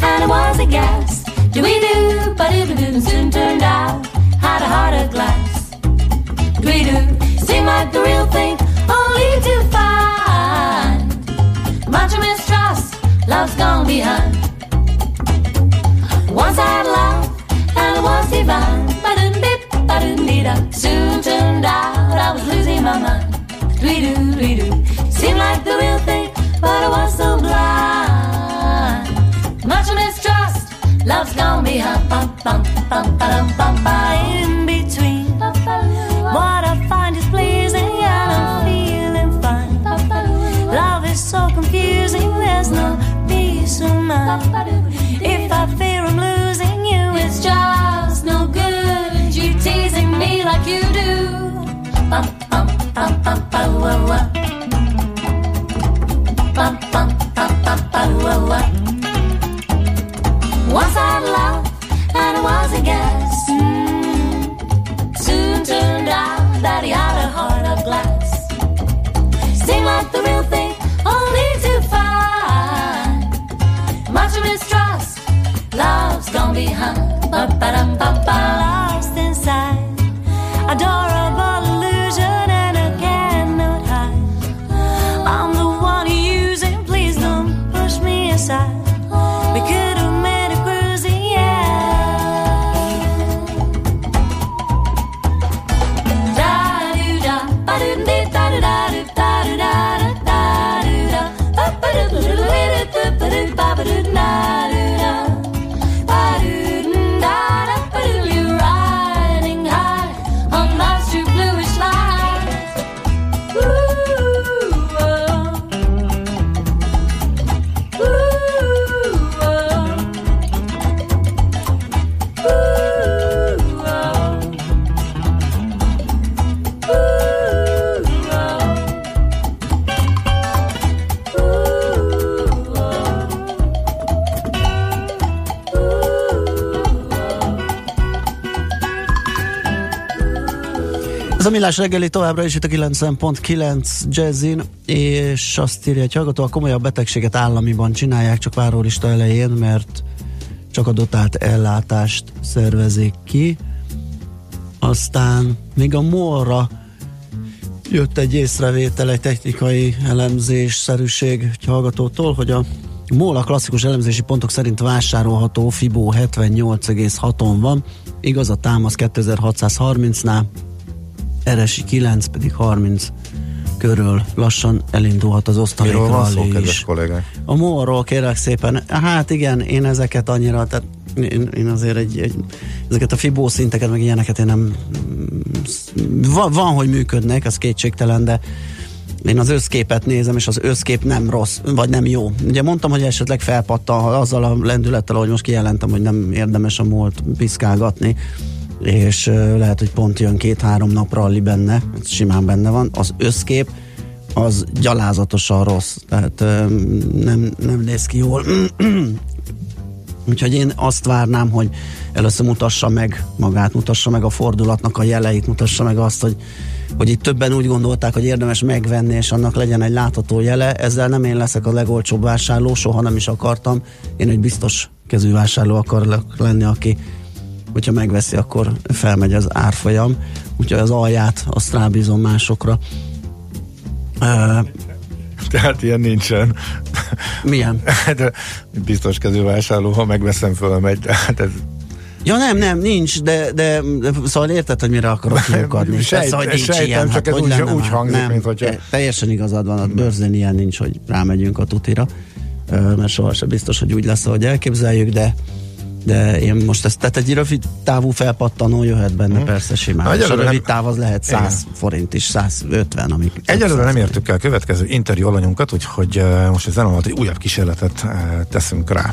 Speaker 2: and it was a gas do we do but it soon turned out. Had a heart of glass. Do we do seemed like the real thing only to find much mistrust, love's gone behind. Once I had love, and it was divine. Ba-dum-dip, ba-dum-dee-da. Soon turned out I was losing my mind. Dwee-doo, dwee-doo. Seemed like the real thing, but I was so blind. Much mistrust, love's gone behind. Bum, bum, bum, ba-dum, bum, bum. In between, so confusing, there's no peace of mind. If I fear I'm losing you, it's just no good. You teasing me like you do. Once I loved and was a guess. Mm. Soon turned out that he had a heart of glass. Seemed like the real thing, distrust. Love's gone
Speaker 8: behind. Ba-ba-da-ba-ba. Lost inside. Adorable.
Speaker 1: Millás reggeli továbbra is itt a 90.9 Jazzin, és azt írja, hogy hallgató, a komolyabb betegséget államiban csinálják, csak várólista elején, mert csak a dotált ellátást szervezik ki. Aztán még a morra jött egy észrevétel, egy technikai elemzés szerűség egy hallgatótól, hogy a MOL a klasszikus elemzési pontok szerint vásárolható Fibó 78,6-on van, igaz a támasz 2630-nál, RSI 9 pedig 30 körül lassan elindulhat az osztalék
Speaker 2: Miről van szó, kedves kollégák?
Speaker 1: A MOL-ról kérlek szépen, hát igen, én ezeket annyira, tehát én, én azért egy, egy, ezeket a fibó szinteket, meg ilyeneket én nem van, van, hogy működnek, az kétségtelen, de én az összképet nézem, és az összkép nem rossz, vagy nem jó. Ugye mondtam, hogy esetleg felpattan azzal a lendülettel, ahogy most kijelentem, hogy nem érdemes a múlt piszkálgatni, és lehet, hogy pont jön két-három nap ralli benne, ez simán benne van. Az összkép az gyalázatosan rossz, tehát nem, nem néz ki jól. [clears throat] Úgyhogy én azt várnám, hogy először mutassa meg magát, mutassa meg a fordulatnak a jeleit, mutassa meg azt, hogy, hogy itt többen úgy gondolták, hogy érdemes megvenni, és annak legyen egy látható jele. Ezzel nem én leszek a legolcsóbb vásárló, soha nem is akartam. Én egy biztos kezű vásárló akarok lenni, aki hogyha megveszi, akkor felmegy az árfolyam. Úgyhogy az alját azt rábízom másokra. Uh,
Speaker 2: Tehát ilyen nincsen.
Speaker 1: milyen?
Speaker 2: De biztos kezű vásárló, ha megveszem föl, megy. Tehát ez
Speaker 1: Ja nem, nem, nincs, de, de, szóval érted, hogy mire akarok kiukadni.
Speaker 2: Sejt-
Speaker 1: Persze, hogy nincs
Speaker 2: sejtem,
Speaker 1: ilyen,
Speaker 2: csak
Speaker 1: hát,
Speaker 2: ez
Speaker 1: hogy
Speaker 2: úgy-
Speaker 1: lenne
Speaker 2: úgy hangzik,
Speaker 1: nem,
Speaker 2: mint hogyha-
Speaker 1: te- Teljesen igazad van, a bőrzén ilyen nincs, hogy rámegyünk a tutira, mert sohasem biztos, hogy úgy lesz, ahogy elképzeljük, de de én most ezt, tehát egy rövid távú felpattanó jöhet benne hmm. persze simán.
Speaker 2: Na,
Speaker 1: És a
Speaker 2: egyelőre
Speaker 1: rövid
Speaker 2: nem-
Speaker 1: táv az lehet 100
Speaker 2: Igen.
Speaker 1: forint is, 150, amik...
Speaker 2: Egyelőre nem értük el következő interjú alanyunkat, úgyhogy uh, most ezen alatt egy újabb kísérletet uh, teszünk rá.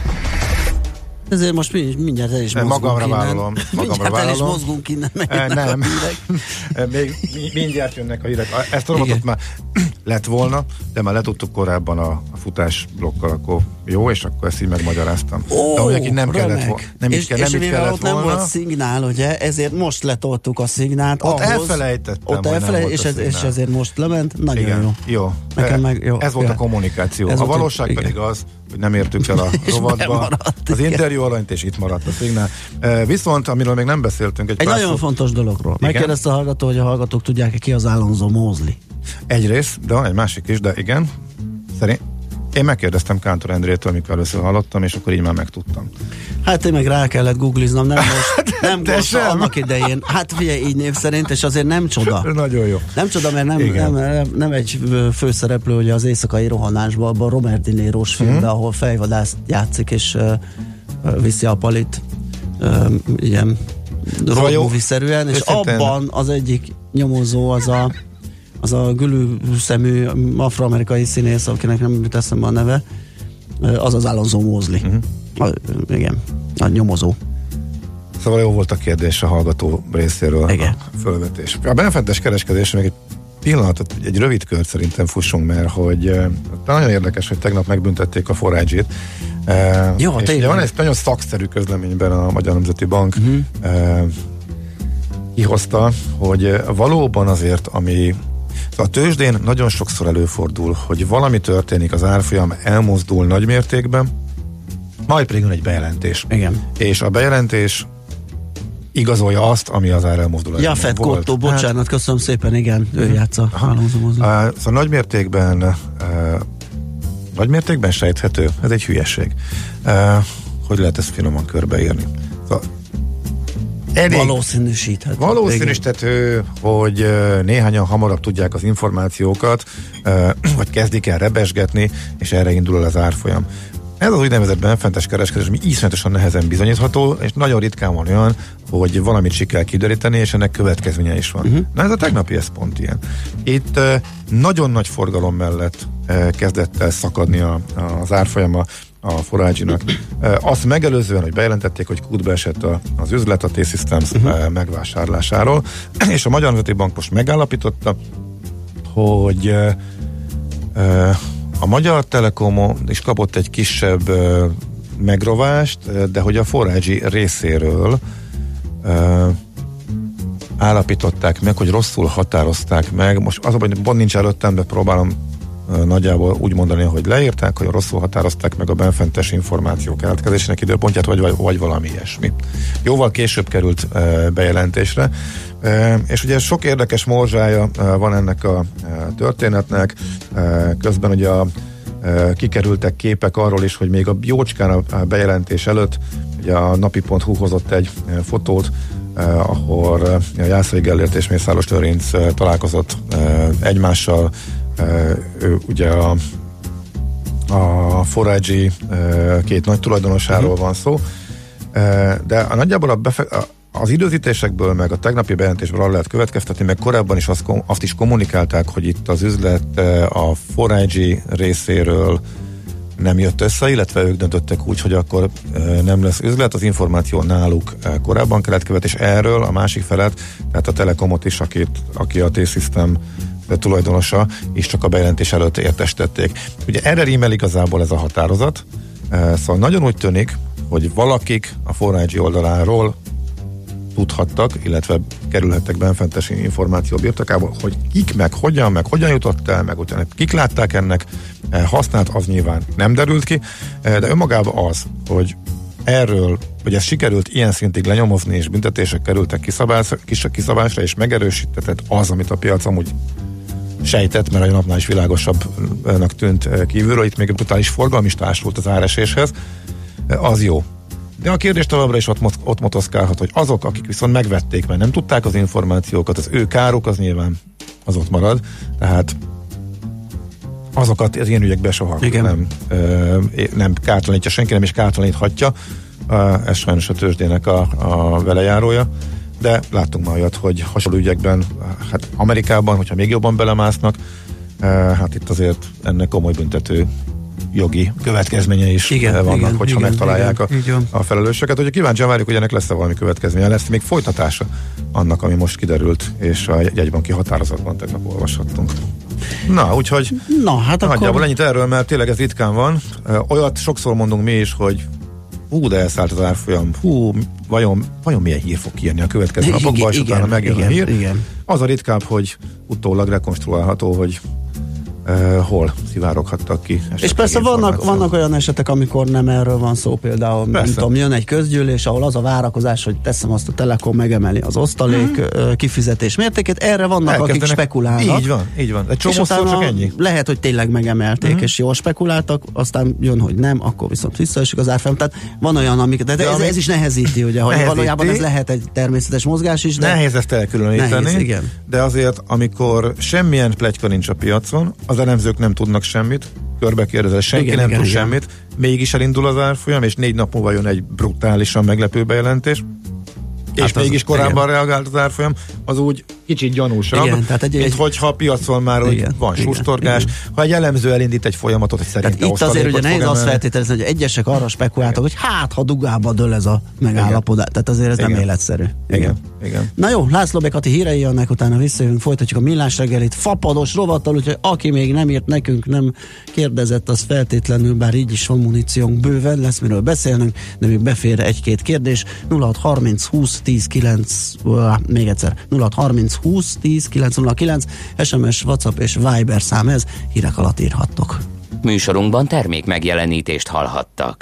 Speaker 1: Ezért most mi, mindjárt el is
Speaker 2: Nem,
Speaker 1: mozgunk
Speaker 2: magamra
Speaker 1: innen.
Speaker 2: vállalom, magamra
Speaker 1: mindjárt el is
Speaker 2: vállalom.
Speaker 1: mozgunk innen.
Speaker 2: Eh, nem. Még mi- mindjárt jönnek a hírek. Ezt a robotot már lett volna, de már letudtuk korábban a, a futás blokkal, akkor jó, és akkor ezt így megmagyaráztam.
Speaker 1: Ó,
Speaker 2: de hogy nem kellett
Speaker 1: remek.
Speaker 2: volna. Nem
Speaker 1: és,
Speaker 2: is kell,
Speaker 1: és
Speaker 2: nem is kellett
Speaker 1: ott nem
Speaker 2: volna.
Speaker 1: volt szignál, ugye, ezért most letoltuk a szignált.
Speaker 2: Ott
Speaker 1: ahhoz,
Speaker 2: elfelejtettem,
Speaker 1: Ott
Speaker 2: hogy nem
Speaker 1: elfelej,
Speaker 2: volt
Speaker 1: és, ez, és ezért most lement. Nagyon
Speaker 2: Igen,
Speaker 1: jó.
Speaker 2: jó.
Speaker 1: Nekem meg jó.
Speaker 2: Ez volt
Speaker 1: Ja.
Speaker 2: a kommunikáció.
Speaker 1: Ez
Speaker 2: a valóság pedig az, nem értük el a [laughs] rovatba
Speaker 1: bemaradt,
Speaker 2: az
Speaker 1: igen.
Speaker 2: interjú alanyt, és itt maradt a szignál. Viszont, amiről még nem beszéltünk, egy,
Speaker 1: Egy
Speaker 2: pár
Speaker 1: nagyon
Speaker 2: szót-
Speaker 1: fontos dologról.
Speaker 2: Igen.
Speaker 1: Megkérdezte a hallgató, hogy a hallgatók tudják-e ki az Alonso Mosley.
Speaker 2: Egy rész, de egy másik is, de igen. Szerint én megkérdeztem Kántor Endrétől, amikor először hallottam, és akkor így már megtudtam.
Speaker 1: Hát én meg rá kellett googliznom, nem [laughs] most, nem
Speaker 2: de sem.
Speaker 1: annak idején. Hát figyelj, így név szerint, és azért nem csoda. [laughs]
Speaker 2: Nagyon jó.
Speaker 1: Nem csoda, mert nem,
Speaker 2: Igen.
Speaker 1: nem, nem, egy főszereplő, ugye az éjszakai rohanásban, abban a Robert De Niro-s filmben,
Speaker 2: Mhm.
Speaker 1: ahol fejvadászt játszik, és ö, viszi a palit ö, ilyen road és
Speaker 2: őszintén-
Speaker 1: abban az egyik nyomozó az a az a gülű szemű afroamerikai színész, akinek nem jut eszembe a neve, az az Alonso Mosley.
Speaker 2: Mhm.
Speaker 1: A, igen, a nyomozó.
Speaker 2: Szóval jó volt a kérdés a hallgató részéről.
Speaker 1: Igen.
Speaker 2: A fölvetés. A benfentes kereskedés még egy pillanatot, egy rövid kört szerintem fussunk, mert hogy nagyon érdekes, hogy tegnap megbüntették a forágyit. Eh,
Speaker 1: Jó,
Speaker 2: és ugye van egy nagyon szakszerű közleményben a Magyar Nemzeti Bank uh-huh. kihozta, hogy valóban azért, ami a tőzsdén nagyon sokszor előfordul, hogy valami történik, az árfolyam elmozdul nagy mértékben, majd pedig jön egy bejelentés.
Speaker 1: Igen.
Speaker 2: És a bejelentés igazolja azt, ami az árelmozdulásban
Speaker 1: Jafet
Speaker 2: volt.
Speaker 1: Kottó, bocsánat, köszönöm szépen, igen, ő játsza Alonso.
Speaker 2: Hát, szóval nagy mértékben uh, nagy mértékben sejthető, ez egy hülyeség. Uh, hogy lehet ezt finoman körbeírni? Szóval elég
Speaker 1: Valószínűsíthet.
Speaker 2: valószínűsíthető, hogy néhányan hamarabb tudják az információkat, vagy kezdik el rebesgetni, és erre indul el az árfolyam. Ez az úgynevezett benfentes kereskedés, ami iszonyatosan nehezen bizonyítható, és nagyon ritkán van olyan, hogy valamit sikerül kideríteni, és ennek következménye is van. Uh-huh. Na ez a tegnapi ez pont ilyen. Itt nagyon nagy forgalom mellett kezdett el szakadni a, az árfolyama a forágyinak. Uh, azt megelőzően, hogy bejelentették, hogy kútbe esett a, az üzlet a T-Systems uh-huh. megvásárlásáról, [clears throat] és a Magyar Nemzeti Bank most megállapította, hogy uh, a Magyar Telekom is kapott egy kisebb megrovást, de hogy a forágyi részéről állapították meg, hogy rosszul határozták meg. Most az, hogy pont nincs előttem, de próbálom nagyjából úgy mondani, hogy leírták, hogy rosszul határozták meg a benfentes információk keletkezésének időpontját, vagy, vagy, vagy valami ilyesmi. Jóval később került uh, bejelentésre, uh, és ugye sok érdekes morzsája uh, van ennek a történetnek. Közben ugye a kikerültek képek arról is, hogy még a jócskán a, a bejelentés előtt ugye a napi.hu hozott egy fotót, ahol uh, Jászai Gellért és Mészáros Törinc uh, találkozott egymással. Ő ugye a, a Forage két nagy tulajdonosáról van szó, de a nagyjából a befe- az időzítésekből, meg a tegnapi bejelentésből arra lehet következtetni, meg korábban is azt, azt is kommunikálták, hogy itt az üzlet a Forage részéről nem jött össze, illetve ők döntöttek úgy, hogy akkor nem lesz üzlet, az információ náluk korábban keletkezett, és erről a másik felet, tehát a Telekomot is, akit, aki a T-System tulajdonosa is csak a bejelentés előtt értesítették. Ugye erre rímel igazából ez a határozat, szóval nagyon úgy tűnik, hogy valakik a forrágyi oldaláról tudhattak, illetve kerülhettek benfentes információ birtokába, hogy kik meg hogyan, meg hogyan jutott el, meg utána kik látták ennek hasznát, az nyilván nem derült ki, de önmagában az, hogy erről, hogy ez sikerült ilyen szintig lenyomozni, és büntetések kerültek kiszabásra, kiszabásra és megerősítetett az, amit a piac amúgy sejtett, mert a napnál is világosabbnak tűnt eh, kívülről, itt még brutális forgalmi is társult az áreséshez, az jó. De a kérdés továbbra is ott, ott motoszkálhat, hogy azok, akik viszont megvették, mert nem tudták az információkat, az ő káruk az nyilván az ott marad, tehát azokat az ilyen ügyekbe soha Igen. nem, ö, nem kártalanítja senki, nem is kártalaníthatja. Ez sajnos a tőzsdének a, a velejárója de láttunk már olyat, hogy hasonló ügyekben, hát Amerikában, hogyha még jobban belemásznak, hát itt azért ennek komoly büntető jogi következménye is igen, vannak, igen, hogyha igen, megtalálják igen, a, a felelősöket. Hogyha kíváncsian várjuk, hogy ennek lesz-e valami következménye, lesz még folytatása annak, ami most kiderült, és a jegybanki határozatban tegnap olvashattunk. Na, úgyhogy
Speaker 1: Na, hát
Speaker 2: nagyjából akkor... ennyit erről, mert tényleg ez ritkán van. Olyat sokszor mondunk mi is, hogy hú, de elszállt az árfolyam, hú, vajon, vajon milyen hír fog kijönni a következő napokban, és utána megjön igen, a hír. Igen. Az a ritkább, hogy utólag rekonstruálható, hogy uh, hol szivároghattak ki.
Speaker 1: És persze vannak, vannak olyan esetek, amikor nem erről van szó, például, persze. nem tudom, jön egy közgyűlés, ahol az a várakozás, hogy teszem azt a Telekom megemeli az osztalék hmm. kifizetés mértékét, erre vannak, Elkezdenek, akik spekulálnak.
Speaker 2: Így van, így van. Egy csomó csak ennyi.
Speaker 1: Lehet, hogy tényleg megemelték, hmm. és jól spekuláltak, aztán jön, hogy nem, akkor viszont visszaesik az árfolyam. Tehát van olyan, amik, de, de ez, ez, is nehezíti, ugye, hogy nehezíti. valójában ez lehet egy természetes mozgás is. De
Speaker 2: nehéz ezt elkülöníteni, nehéz, igen. de azért, amikor semmilyen plegyka nincs a piacon, az elemzők nem tudnak semmit, körbe kérdezel, senki igen, nem igen, tud igen. semmit, mégis elindul az árfolyam, és négy nap múlva jön egy brutálisan meglepő bejelentés, és hát mégis az, korábban igen. reagált az árfolyam, az úgy kicsit gyanúsabb, igen, tehát egy, mint egy, hogyha a piacon már igen, van igen, sustorgás. Igen. Ha egy elemző elindít egy folyamatot, hogy szerintem
Speaker 1: itt azért ugye nehéz azt feltételezni, hogy egyesek arra spekuláltak, hogy hát, ha dugába dől ez a megállapodás. Tehát azért ez igen. nem életszerű.
Speaker 2: Igen. igen. igen.
Speaker 1: Na jó, László Bekati hírei jönnek, utána visszajövünk, folytatjuk a millás reggelit fapados rovattal, úgyhogy aki még nem írt nekünk, nem kérdezett, az feltétlenül, bár így is van muníciónk bőven, lesz miről beszélnünk, de még befér egy-két kérdés. 0630 20 10 9, még egyszer, 0630 20 10 909, SMS, WhatsApp és Viber szám ez, hírek alatt írhattok.
Speaker 4: Műsorunkban termék megjelenítést hallhattak.